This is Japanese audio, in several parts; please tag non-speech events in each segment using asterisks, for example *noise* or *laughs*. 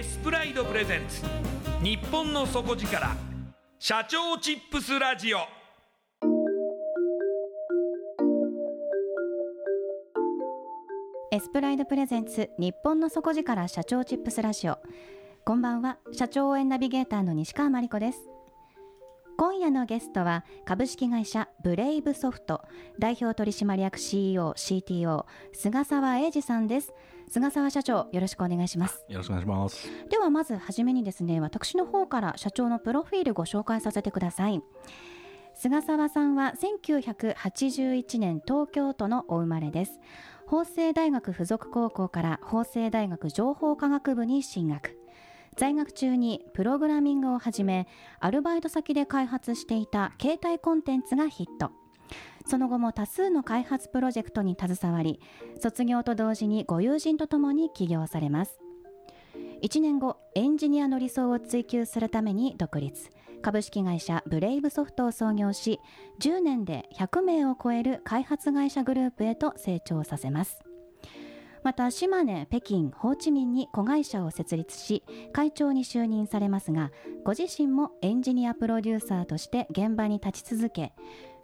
エスプライドプレゼンツ。日本の底力社長チップスラジオ。エスプライドプレゼンツ日本の底力社長チップスラジオ。こんばんは社長応援ナビゲーターの西川真理子です。今夜のゲストは株式会社ブレイブソフト代表取締役 CEO CTO 菅沢英二さんです。菅沢社長よろしくお願いします。よろしくお願いします。ではまずはじめにですね私の方から社長のプロフィールご紹介させてください。菅沢さんは1981年東京都のお生まれです。法政大学附属高校から法政大学情報科学部に進学在学中にプログラミングをはじめアルバイト先で開発していた携帯コンテンツがヒット。その後も多数の開発プロジェクトに携わり卒業と同時にご友人とともに起業されます。1年後エンジニアの理想を追求するために独立。株式会社ブレイブソフトを創業し10年で100名を超える開発会社グループへと成長させます。また島根、北京、ホーチミンに子会社を設立し会長に就任されますがご自身もエンジニアプロデューサーとして現場に立ち続け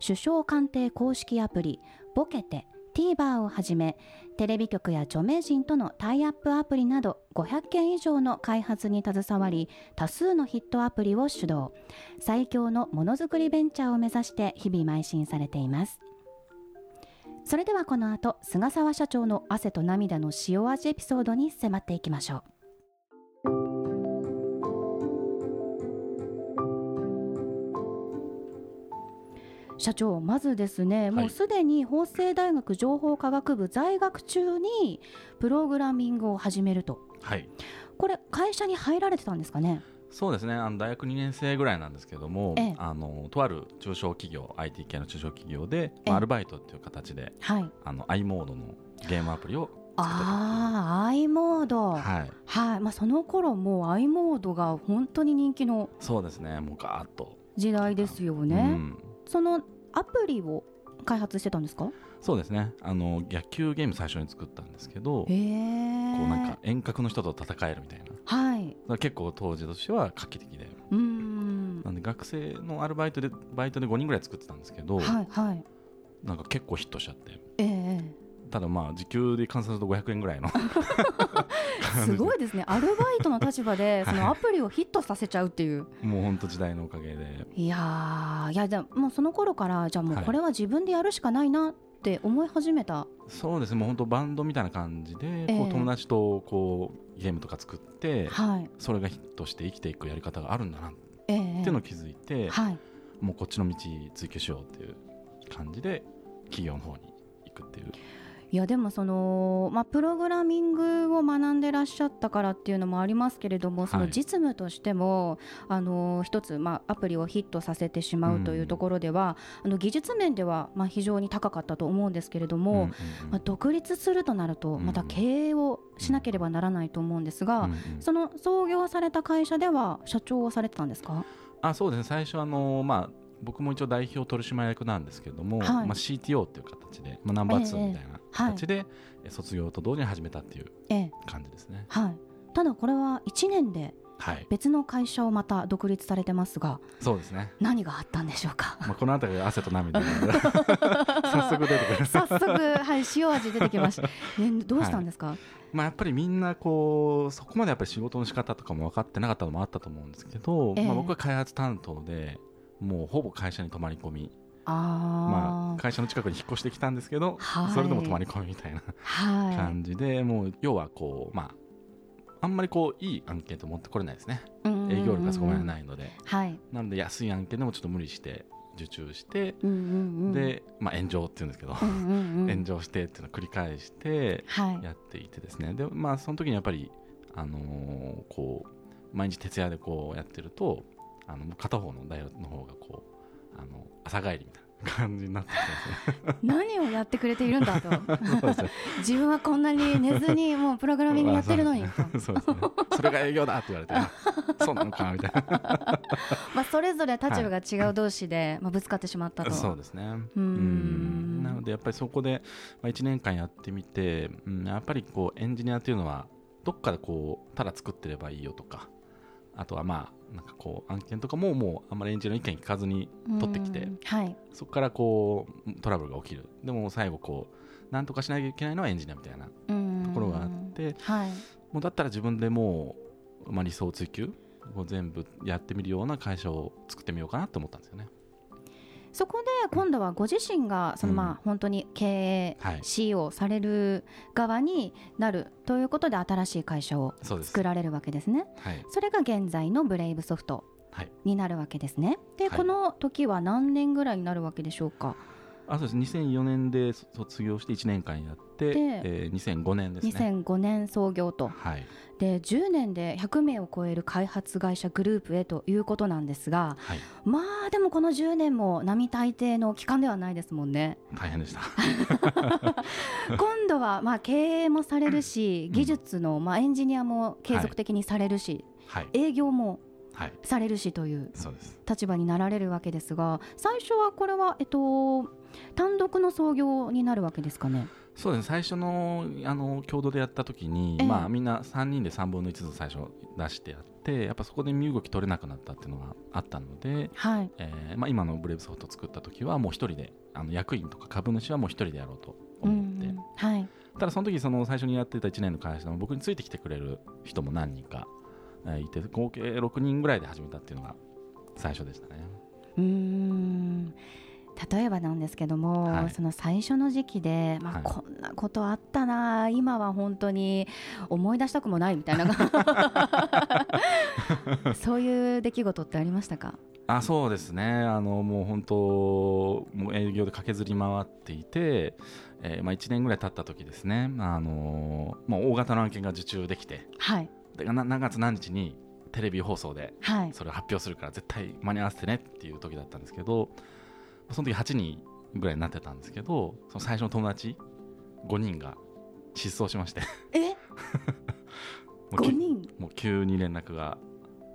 首相官邸公式アプリボケて TVer をはじめテレビ局や著名人とのタイアップアプリなど500件以上の開発に携わり多数のヒットアプリを主導。最強のものづくりベンチャーを目指して日々邁進されています。それではこの後菅沢社長の汗と涙の塩味エピソードに迫っていきましょう。社長まずですね、もうすでに法政大学情報科学部在学中にプログラミングを始めると。はい。これ会社に入られてたんですかね？そうですね。あの大学2年生ぐらいなんですけども、ええ。あのとある中小企業 IT 系の中小企業で、ええ。まあ、アルバイトっていう形ではい。あの i モードのゲームアプリを作ってたああ i モード。はい、はい。まあ、その頃もう i モードが本当に人気のそうですね。もうガーッと、時代ですよね、うん。そのアプリを開発してたんですか？そうですね。あの野球ゲーム最初に作ったんですけど、こうなんか遠隔の人と戦えるみたいな結構当時としては画期的で。うーん。なんで学生のアルバイトでバイトで5人ぐらい作ってたんですけど、はいはい。なんか結構ヒットしちゃって。ええただまあ時給で換算すると500円ぐらいの。*laughs* すごいですね。アルバイトの立場で *laughs* そのアプリをヒットさせちゃうっていう。もう本当時代のおかげで。いやーいやでももうその頃からじゃあもうこれは自分でやるしかないなっって思い始めた？そうですねもう本当バンドみたいな感じで、ええ。こう友達とこうゲームとか作って、はい。それがヒットして生きていくやり方があるんだなっええ。ていうのを気づいて、はい。もうこっちの道追求しようっていう感じで企業の方に行くっていういやでもその、まあ、プログラミングを学んでらっしゃったからっていうのもありますけれどもそのはい。実務としても、あの一つ、まあ、アプリをヒットさせてしまうというところでは、あの技術面では、まあ、非常に高かったと思うんですけれども、うんうんうん。まあ、独立するとなるとうんまた経営をしなければならないと思うんですが、うんうん。その創業された会社では社長をされてたんですか？あそうですね。最初あのまあ僕も一応代表取締役なんですけども、はい。まあ、CTO っていう形で、まあ、ナンバー2ええみたいな形で、え卒業と同時に始めたっていうええ。感じですね。はい、ただこれは1年ではい、別の会社をまた独立されてますがそうですね。何があったんでしょうか？まあ、この辺りが汗と涙 *laughs* 早速出てくる。早速、はい、塩味出てきました、*laughs* ね、どうしたんですか、まあやっぱりみんなこうそこまでやっぱり仕事の仕方とかも分かってなかったのもあったと思うんですけど、ええ。まあ、僕は開発担当でもうほぼ会社に泊まり込み。あまあ、あ会社の近くに引っ越してきたんですけど、はい。それでも泊まり込みみたいなは感じで、もう要はこうまああんまりこういい案件と持ってこれないですね。い営業力がそこまでいないので、はい。なので安い案件でもちょっと無理して受注して、うんうんうん。で、まあ、炎上っていうんですけど、うんうんうん。炎上してっていうのを繰り返してはい。やっていてですね。でまあその時にやっぱりあのーこう毎日徹夜でこうやってるとあの片方の大学の方がこうあの朝帰りみたいな感じになってき *laughs* 何をやってくれているんだと。自分はこんなに寝ずにもうプログラミングやってるのに。と、それが営業だって言われて、あ *laughs* そうなのかみたいな。*laughs* まあ、それぞれ立場が違う同士で、まあ、ぶつかってしまったと。そうですね。うーん。なのでやっぱりそこでまあ1年間やってみて、うん、やっぱりこうエンジニアっていうのはどっかでこうただ作ってればいいよとか、あとはまあなんかこう案件とかももうあんまりエンジニアの意見聞かずに取ってきてうん、はいそこからこうトラブルが起きる。でも最後こうなんとかしなきゃいけないのはエンジニアみたいなとところがあって、はいもうだったら自分でもう、まあ、理想を追求を全部やってみるような会社を作ってみようかなと思ったんですよね。そこで今度はご自身がそのうんまあ本当に経営、はい CEO される側になるということで新しい会社を。作られるわけですね。はい。それが現在のブレイブソフトはい。になるわけですね。で、はいこの時は何年ぐらいになるわけでしょうか？あ、そうです。2004年で卒業して1年間やって、でえー、2005年ですね。2005年創業とはい。で10年で100名を超える開発会社グループへということなんですがはい。まあでもこの10年も並大抵の期間ではないですもんね大変でした。*laughs* *laughs* 今度はまあ経営もされるしうん技術のまあエンジニアも継続的にされるし、はい。営業もはい。されるしという。立場になられるわけですが最初はこれは、えっと、単独の創業になるわけですかね？そうですね。最初の、あの、共同でやった時に、ええまあ、みんな3人で3分の1ずつ最初出してやって、やっぱそこで身動き取れなくなったっていうのがあったので、はい、えーまあ、今のブレイブソフトを作った時はもう一人であの役員とか株主はもう一人でやろうとう思って、んはいただその時その最初にやってた1年の会社でも僕についてきてくれる人も何人かえーいて合計6人ぐらいで始めたっていうのが最初でしたね。うーん例えばなんですけども、はい。その最初の時期で、まあはい。こんなことあったな今は本当に思い出したくもないみたいな。*laughs* そういう出来事ってありましたか？あそうですね。あのもう本当もう営業で駆けずり回っていて、えーまあ、1年ぐらい経った時ですね。あのー、まあ、大型の案件が受注できてはい。でな何月何日にテレビ放送ではい。それを発表するから絶対間に合わせてねっていう時だったんですけどその時8人ぐらいになってたんですけどその最初の友達5人が失踪しまして。え？*laughs* もうき5人？もう急に連絡が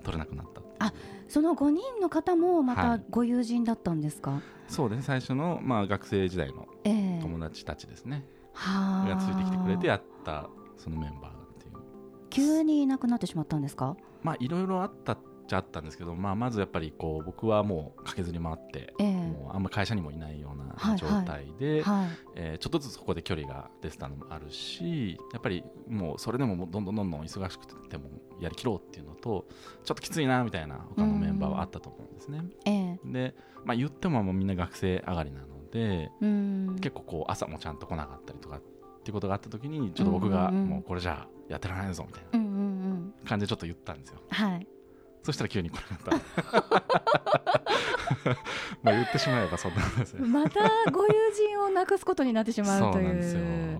取れなくなったあその5人の方もまはい。たご友人だったんですか、そうですね。最初の、まあ、学生時代のええ。友達たちですね、はあ。がついてきてくれてやったそのメンバーがっていう。急にいなくなってしまったんですか？まあいろいろあったっちゃあったんですけど、まあ、まずやっぱりこう僕はもう駆けずり回って、ええ。もうあんまり会社にもいないようはない。状態で、はい。えーちょっとずつそこで距離が出てたのもあるしやっぱりもうそれでもどんどんどんどん忙しくてもやりきろうっていうのとちょっときついなみたいな他のメンバーはあったと思うんですね。ええ。で、まあ、言ってももうみんな学生上がりなのでうん。結構こう朝もちゃんと来なかったりとかっていうことがあった時にちょっと僕がもうこれじゃあやってられないぞみたいな感じでちょっと言ったんですよ。はいそしたら急に来なかった。*laughs* まあ言ってしまえばそんなことですね。またご友人をなくすことになってしまうという。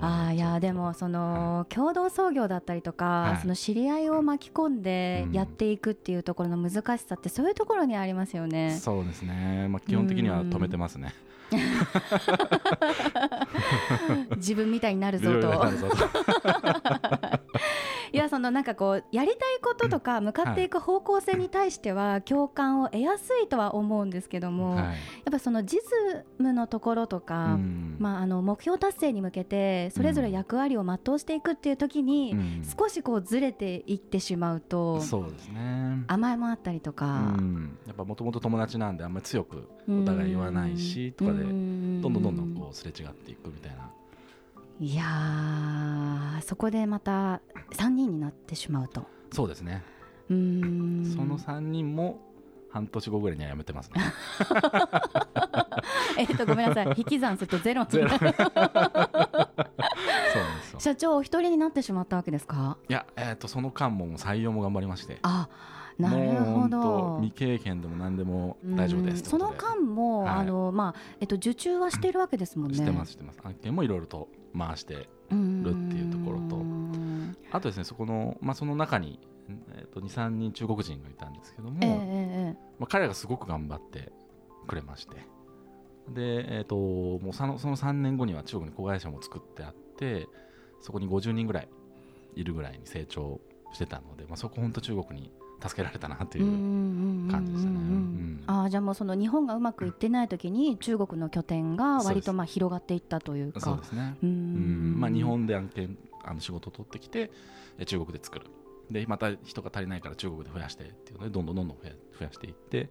あーいやでもその共同創業だったりとか、はい。その知り合いを巻き込んでうん。やっていくっていうところの難しさってそういうところにありますよね。そうですね、まあ、基本的には止めてますね。*laughs* 自分みたいになるぞと *laughs* いやそのなんかこうやりたいこととか向かっていく方向性に対しては共感を得やすいとは思うんですけども、やはい。っぱその実務のところとか、うん。まあ、あの目標達成に向けてそれぞれ役割を全うしていくっていう時に、うん。少しこうずれていってしまうとそうですね。甘えもあったりとうか、ん、やっぱもともと友達なんであんまり強くお互い言わないしとかでどんどんどんどんこうすれ違っていくみたいな。いやーそこでまた3人になってしまうとそうですね。うーんその3人も半年後ぐらいにはやめてますね。*laughs* えっとごめんなさい。引き算するとゼロにゼロ。*laughs* 社長お一人になってしまったわけですか？いや、えっ、とその間も採用も頑張りまして。あなるほど。未経験でも何でも大丈夫ですうんその間も、はい。あのまあえっと受注はしてるわけですもんね。してますしてます。案件もいろいろと回してるるっていうところと。あとですねそこの、まあ、その中に、えー、と23人中国人がいたんですけども、ええええまあ、彼らがすごく頑張ってくれまして。で、えー、ともうそのその3年後には中国に子会社も作ってあってそこに50人ぐらいいるぐらいに成長してたので、まあ、そこ本当中国に助けられたなっていう感じでしたね。うん。ああじゃあもうその日本がうまくいってない時に中国の拠点が割とまあ広がっていったというか。そうですね。うん。ん。まあ、日本で案件あの仕事を取ってきてえ中国で作るでまた人が足りないから中国で増やしてっていうのでどんどんどんどん増や増やしていって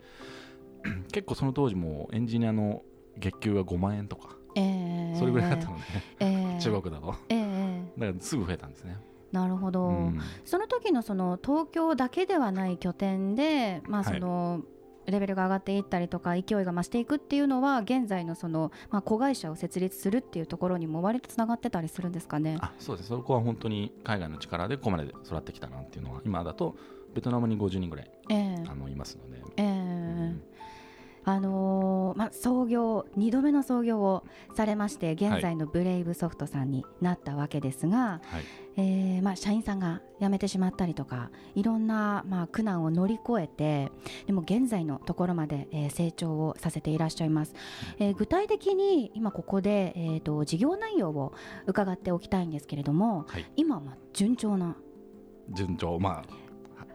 *clears throat* 結構その当時もエンジニアの月給が5万円とかええそれぐらいだったので、ええ *laughs* 中国だと。ええだからすぐ増えたんですね、なるほど、うん。その時のその東京だけではない拠点で、まあはい。そのレベルが上がっていったりとか勢いが増していくっていうのは現在のその、まあ、子会社を設立するっていうところにも割とつながってたりするんですかね。あそうです。そこは本当に海外の力でここまで育ってきたなっていうのは今だとベトナムに50人ぐらいええ。あのいますので、ええ。うんあのーまあ、創業2度目の創業をされまして現在のブレイブソフトさんになったわけですが、はい。えーまあ、社員さんが辞めてしまったりとかいろんな、まあ、苦難を乗り越えてでも現在のところまで、えー成長をさせていらっしゃいます、えー具体的に今ここで、えー、と事業内容を伺っておきたいんですけれども、はい。今はまあ順調な、順調。まあ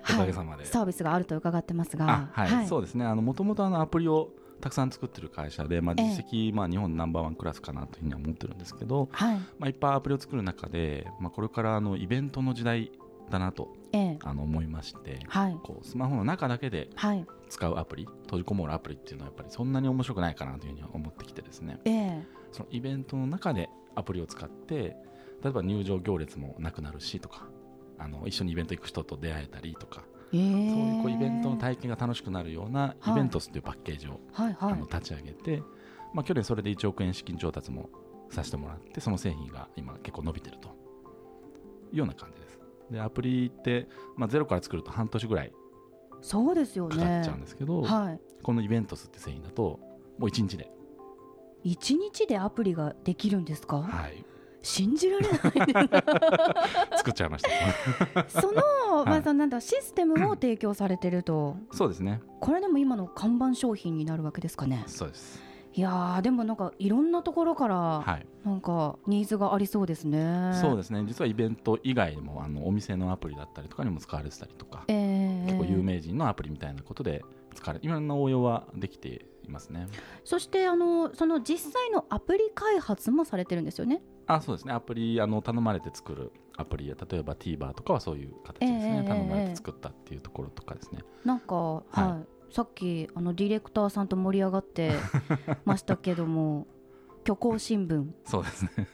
おはい。かげさまで、サービスがあると伺ってますが。あはい、そうですね。もともとアプリをたくさん作ってる会社で、まあ、ええ。実績、まあ、日本ナンバーワンクラスかなというふうには思ってるんですけど、はい。まあ、いっぱいアプリを作る中で、まあ、これからあのイベントの時代だなとええ。あの思いましてはい。こうスマホの中だけではい。使うアプリ閉じこもるアプリっていうのはやっぱりそんなに面白くないかなというふうには思ってきてですね。ええ。そのイベントの中でアプリを使って例えば入場行列もなくなるしとかあの一緒にイベント行く人と出会えたりとか、ええそういうこうイベントの体験が楽しくなるようなはい。イベントスっていうパッケージを、はいはい。あの立ち上げて、まあ、去年それで1億円資金調達もさせてもらってその製品が今結構伸びてるというような感じです。でアプリって、まあ、ゼロから作ると半年ぐらいそうですよね。かかっちゃうんですけど、はい。このイベントスって製品だともう1日で、一日でアプリができるんですか、はい、信じられない。*laughs* 作っちゃいました。*laughs* その、まあ、はいそのなんだシステムを提供されてると。そうですね。これでも今の看板商品になるわけですかね。そうです。いやーでもなんかいろんなところからはい。なんかニーズがありそうですね。そうですね。実はイベント以外にもあのお店のアプリだったりとかにも使われてたりとか、えー。結構有名人のアプリみたいなことで使われいろんな応用はできていますね。そしてあのその実際のアプリ開発もされてるんですよねあそうですね。アプリあの頼まれて作るアプリや例えば TVer とかはそういう形ですね、ええ頼まれて作ったっていうところとかですね。なんかはい、さっきあのディレクターさんと盛り上がってましたけども *laughs* 虚構新聞。そうですね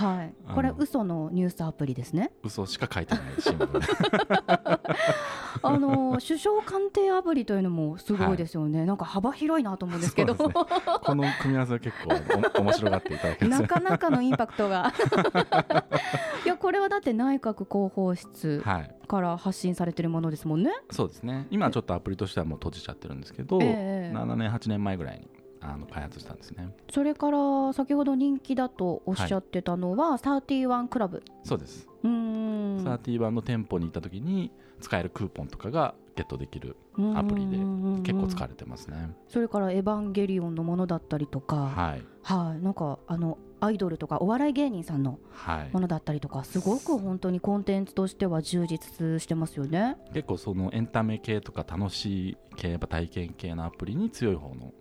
はい。これ嘘のニュースアプリですね。嘘しか書いてない新聞。で *laughs* あの首相官邸アプリというのもすごいですよね、なんか幅広いなと思うんですけど。ね。この組み合わせは結構お面白がっていただけます。なかなかのインパクトが。*laughs* *laughs* いやこれはだって内閣広報室はい。から発信されてるものですもんね。そうですね。今はちょっとアプリとしてはもう閉じちゃってるんですけど、ええ。7年8年前ぐらいにあの開発したんですね。それから先ほど人気だとおっしゃってたのは、31クラブ。そうです、うーん。サーティワンの店舗に行った時に使えるクーポンとかがゲットできるアプリで結構使われてますね、それから「エヴァンゲリオン」のものだったりとか。はい。はい。なんかあのアイドルとかお笑い芸人さんのはい。ものだったりとかすごく本当にコンテンツとしては充実してますよね。結構そのエンタメ系とか楽しい系やっぱ体験系のアプリに強い方の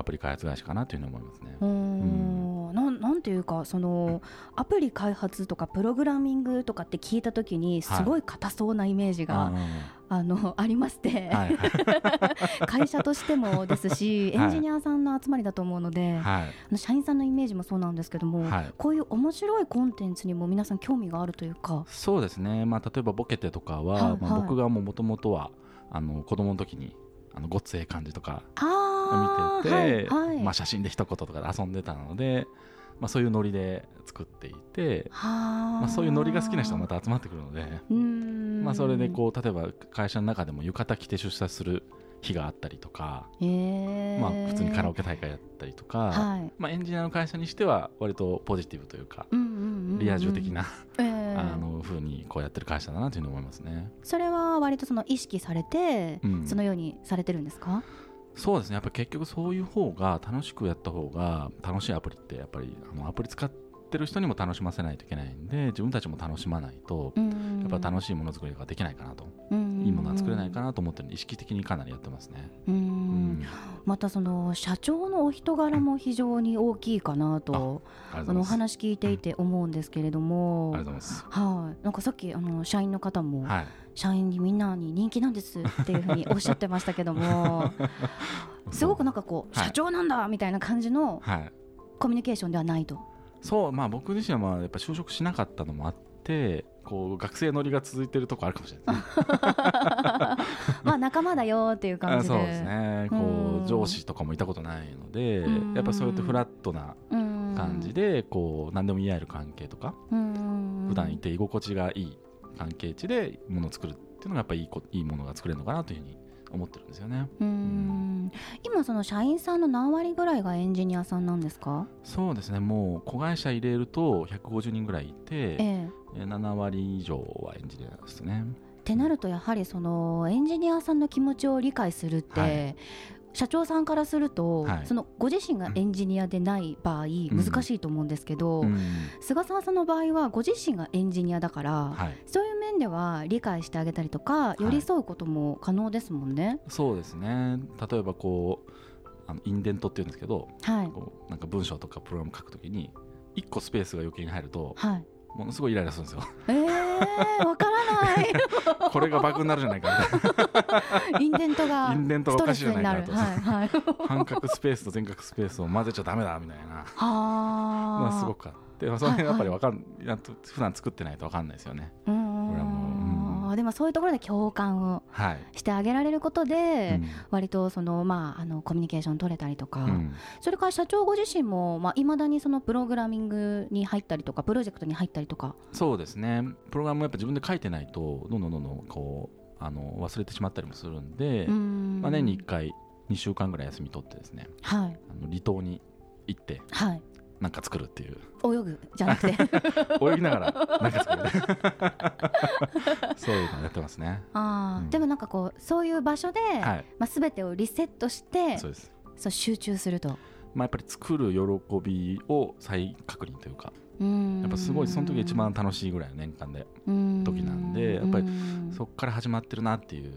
アプリ開発会社かなというふうに思いますね。ん。なんなんていうかそのアプリ開発とかプログラミングとかって聞いた時にすごい硬そうなイメージが、ああの *laughs* ありまして、ーはい。は *laughs* い会社としてもですしエンジニアさんの集まりだと思うので、はい。社員さんのイメージもそうなんですけども、はい。こういう面白いコンテンツにも皆さん興味があるというか。そうですね、まあ、例えばボケてとかは、はいまあ、はい。僕がもともとはあの子供の時にあのごっつええ感じとかあ見てて、ーはいはい。まあ、写真で一言とかで遊んでたので、まあ、そういうノリで作っていて、はまあ、そういうノリが好きな人がまた集まってくるので、まあ、それでこう例えば会社の中でも浴衣着て出社する日があったりとか、う、えー。まあ、普通にカラオケ大会やったりとか、はい。まあ、エンジニアの会社にしては割とポジティブというかうんうんうんうん。リア充的な、えーあの風にこうやってる会社だなというふうに思いますね。それは割とその意識されて、うん。そのようにされてるんですか？そうですね。やっぱ結局そういう方が楽しくやった方が楽しいアプリってやっぱりあのアプリ使ってる人にも楽しませないといけないんで自分たちも楽しまないとやっぱ楽ししいものづくりができないかなと、いいいものは作れないかなと思って意識的にかなりやってますね。うんうんまたその社長のお人柄も非常に大きいかなとあのお。話聞いていて思うんですけれどもありがとうございます。はい、なんかさっきあの社員の方も、はい。社員にみんなに人気なんですっていうふうにおっしゃってましたけども *laughs* すごくなんかこう、はい社長なんだみたいな感じのはい。コミュニケーションではないと。そうまあ僕自身はまあやっぱ就職しなかったのもあってこう学生乗りが続いてるとこあるかもしれない。*laughs* まあ仲間だよっていう感じで。あそうですね。こう上司とかもいたことないのでうんやっぱそうやってフラットなうん感じでこう何でも言い合える関係とかうん普段いて居心地がいい関係値でものを作るっていうのがやっぱりいいこいいものが作れるのかなというふうに思ってるんですよね。うん。今その社員さんの何割ぐらいがエンジニアさんなんですか、そうですね。もう子会社入れると150人ぐらいいてええ。え7割以上はエンジニアですね。ってなるとやはりそのエンジニアさんの気持ちを理解するって、はい社長さんからすると、はい。そのご自身がエンジニアでない場合、難しいと思うんですけど、うん。菅沢さんの場合はご自身がエンジニアだから、はい、そういう面では理解してあげたりとかい。寄り添うことも可能ですもんね。そうですね。例えばこうあのインデントっていうんですけどはい、こうなんか文章とかプログラム書くときに1個スペースが余計に入るとはい、ものすごいイライラするんですよ。えー、わからない。*laughs* これがバグになるじゃないか。みたいなインデントがインデントがおかしいじゃないかと。はいはい。半角スペースと全角スペースを混ぜちゃダメだみたいな。のはあ。がすごくあって。まあその辺やっぱりわかん、やっと普段作ってないとわかんないですよね。うんでもそういうところで共感をはい、してあげられることで、うん。割とそのまああのコミュニケーション取れたりとか、うん。それから社長ご自身もまあ未だにそのプログラミングに入ったりとかプロジェクトに入ったりとか、そうですね。プログラムもやっぱ自分で書いてないとどんどんどんどんこうあの忘れてしまったりもするんで、うん。まあ、年に1回2週間ぐらい休み取ってですね。はい。あの離島に行ってはいなんか作るっていう。泳ぐじゃなくて。*laughs* 泳ぎながらなんか作る。そういうのやってますね。あー、うん。でもなんかこうそういう場所で、はい。まあ、全てをリセットしてそうです。そう集中すると。まあ、やっぱり作る喜びを再確認というかややっぱすごいその時が一番楽しいぐらいの年間で時なんでやっぱりそこから始まってるなっていう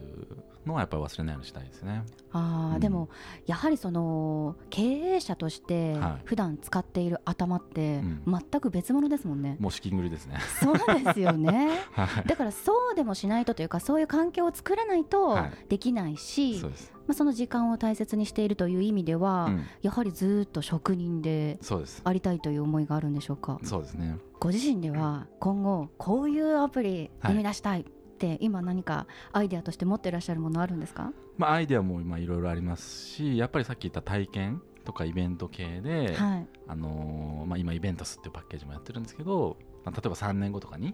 のはやっぱり忘れないようにしたいですね。あー、うん。でもやはりその経営者としてはい。普段使っている頭ってうん。全く別物ですもんね。もう資金繰りですね。そうですよね。*laughs* はい。だからそうでもしないとというかそういう環境を作らないとはい。できないし、そうです、まあ、その時間を大切にしているという意味では、うん、やはりずっと職人でありたいという思いがあるんでしょうか？そうですね。ご自身では今後こういうアプリ生み出したいって今何かアイデアとして持ってらっしゃるものあるんですか？まあ、アイデアも今いろいろありますしやっぱりさっき言った体験とかイベント系で、はい。あのーまあ、今イベントスっていうパッケージもやってるんですけど、まあ、例えば3年後とかに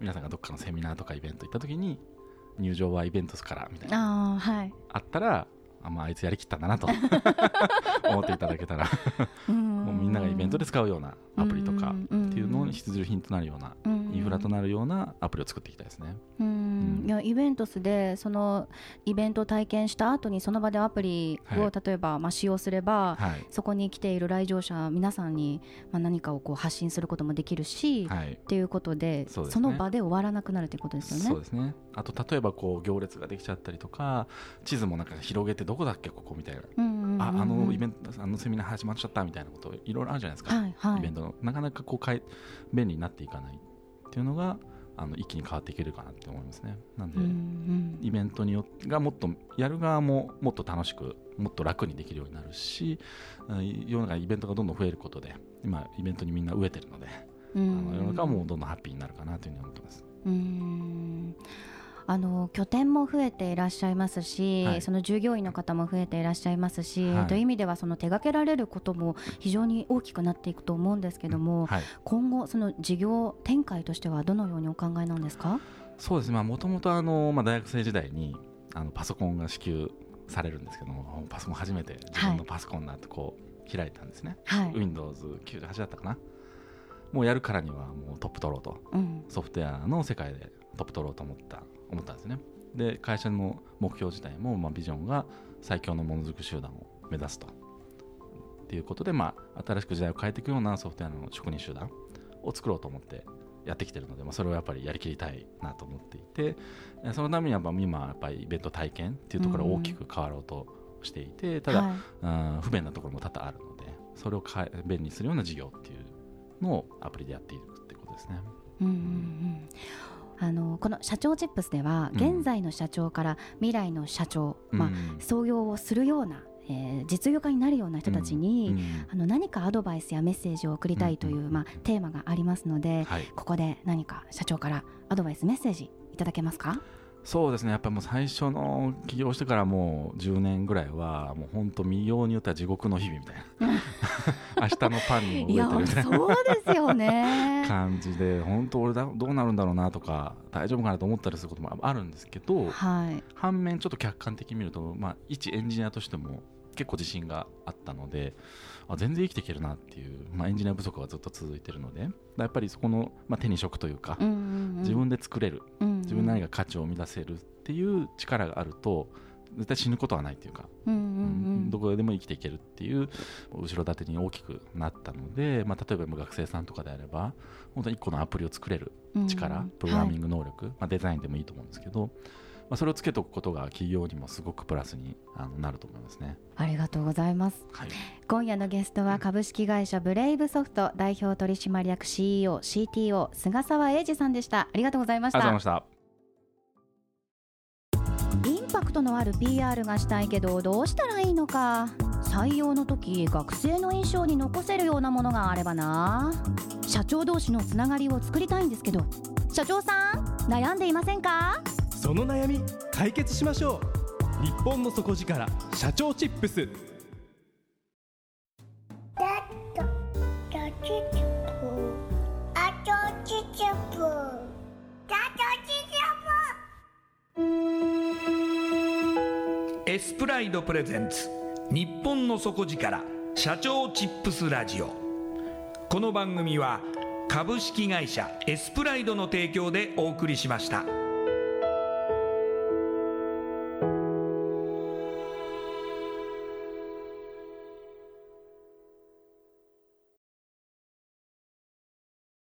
皆さんがどっかのセミナーとかイベント行った時に入場はイベントスからみたいなああはい。あったらあ,、まあ、あいつやりきったんだなと *laughs* 思っていただけたら。ももうみんながイベントで使うようなアプリとかっていうのに必需品となるようなインフラとなるようなアプリを作っていきたいですね。うん。うん。いやイベントスでそのイベントを体験した後にその場でアプリをはい。例えばまあ使用すれば、はい。そこに来ている来場者皆さんにまあ何かをこう発信することもできるし、はい。っていうことでね。の場で終わらなくなるということですよね。そうですね。あと例えばこう行列ができちゃったりとか地図もなんか広げてどこだっけここみたいな、うんうんうんうん。ああのイベントあのセミナー始まっちゃったみたいなこといろいろあるじゃないですか、はいはい。イベントのなかなかこうかい便利になっていかないっていうのがあの一気に変わっていけるかなって思いますね。なんで、うんうんイベントによってがもっとやる側ももっと楽しくもっと楽にできるようになるしうん世の中にイベントがどんどん増えることで今イベントにみんな飢えてるので、うあんの世の中はもうどんどんハッピーになるかなというふうに思ってます。うんあの拠点も増えていらっしゃいますし、はい。その従業員の方も増えていらっしゃいますし、はい。という意味ではその手掛けられることも非常に大きくなっていくと思うんですけども、はい。今後その事業展開としてはどのようにお考えなんですか？そうですね。もともと大学生時代にあのパソコンが支給されるんですけどもパソコン初めて自分のパソコンだとこう開いたんですね、はい。Windows98 だったかな？もうやるからにはもうトップ取ろうと。うん。ソフトウェアの世界でトップ取ろうと思った思ったんですね。で会社の目標自体も、まあ、ビジョンが最強のものづくり集団を目指すと。っていうことで、まあ、新しく時代を変えていくようなソフトウェアの職人集団を作ろうと思ってやってきてるので、まあ、それをやっぱりやりきりたいなと思っていてえそのためにはやっぱ今やっぱりイベント体験っていうところが大きく変わろうとしていて、ただ、はいうん不便なところも多々あるのでそれを変え便利にするような事業っていうのをアプリでやっているってことですね。うんうんうんあのこの社長チップスではうん。現在の社長から未来の社長、まあうん創業をするような、えー実業家になるような人たちに、うん。あの何かアドバイスやメッセージを送りたいという、うん。まあ、テーマがありますので、はい、ここで何か社長からアドバイスメッセージいただけますか？そうですね。やっぱりもう最初の起業してからもう10年ぐらいはもう本当見ようによっては地獄の日々みたいな。*laughs* 明日のパンにもいや飢えてるみたいな。そうですよね。*laughs* 感じで本当俺だどうなるんだろうなとか大丈夫かなと思ったりすることもあるんですけどはい。反面ちょっと客観的に見ると、まあ、一エンジニアとしても結構自信があったのであ全然生きていけるなっていう、まあ、エンジニア不足がずっと続いてるのでやっぱりそこの、まあ、手に職というか、うんうんうん。自分で作れるうんうん。自分なりが価値を生み出せるっていう力があると絶対死ぬことはないっていうか、うんうんううんんどこでも生きていけるっていう後ろ盾に大きくなったので、まあ、例えば学生さんとかであれば本当に1個のアプリを作れる力、うん。プログラミング能力、まあ、デザインでもいいと思うんですけど、まあ、それをつけておくことが企業にもすごくプラスにあのなると思いますね。ありがとうございます。はい、今夜のゲストは株式会社ブレイブソフト代表取締役 CEO CTO 菅沢英二さんでした。ありがとうございました。ありがとうございました。インパクトのある PR がしたいけどどうしたらいいのか。採用の時学生の印象に残せるようなものがあればな。社長同士のつながりを作りたいんですけど社長さん悩んでいませんか？その悩み解決しましょう。日本の底力社長チップス。エスプライドプレゼンツ。日本の底力社長チップスラジオ。この番組は株式会社エスプライドの提供でお送りしました。